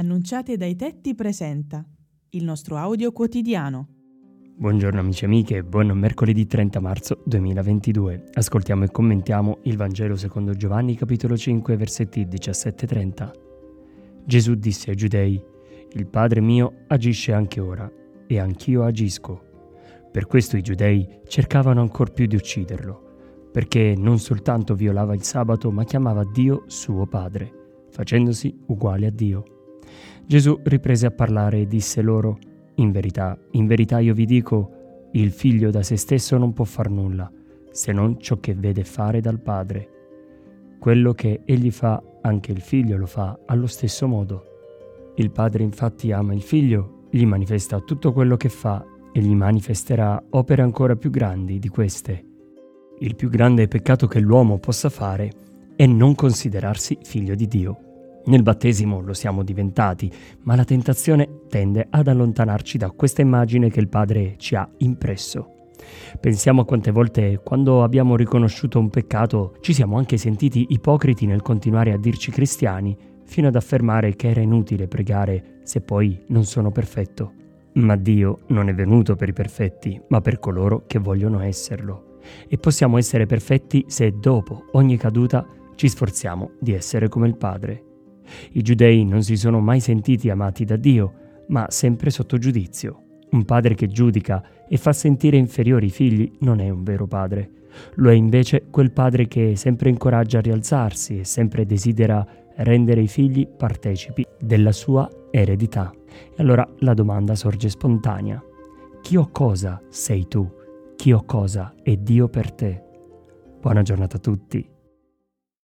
Annunciate dai tetti presenta il nostro audio quotidiano. Buongiorno amici e amiche, buon mercoledì 30 marzo 2022. Ascoltiamo e commentiamo il Vangelo secondo Giovanni capitolo 5 versetti 17-30. Gesù disse ai giudei, il Padre mio agisce anche ora e anch'io agisco. Per questo i giudei cercavano ancor più di ucciderlo, perché non soltanto violava il sabato ma chiamava Dio suo Padre, facendosi uguale a Dio. Gesù riprese a parlare e disse loro, In verità, in verità io vi dico, il figlio da se stesso non può far nulla, se non ciò che vede fare dal Padre. Quello che egli fa, anche il figlio lo fa allo stesso modo. Il Padre infatti ama il figlio, gli manifesta tutto quello che fa e gli manifesterà opere ancora più grandi di queste. Il più grande peccato che l'uomo possa fare è non considerarsi figlio di Dio. Nel battesimo lo siamo diventati, ma la tentazione tende ad allontanarci da questa immagine che il Padre ci ha impresso. Pensiamo a quante volte quando abbiamo riconosciuto un peccato ci siamo anche sentiti ipocriti nel continuare a dirci cristiani, fino ad affermare che era inutile pregare se poi non sono perfetto. Ma Dio non è venuto per i perfetti, ma per coloro che vogliono esserlo. E possiamo essere perfetti se dopo ogni caduta ci sforziamo di essere come il Padre. I giudei non si sono mai sentiti amati da Dio, ma sempre sotto giudizio. Un padre che giudica e fa sentire inferiori i figli non è un vero padre. Lo è invece quel padre che sempre incoraggia a rialzarsi e sempre desidera rendere i figli partecipi della sua eredità. E allora la domanda sorge spontanea. Chi o cosa sei tu? Chi o cosa è Dio per te? Buona giornata a tutti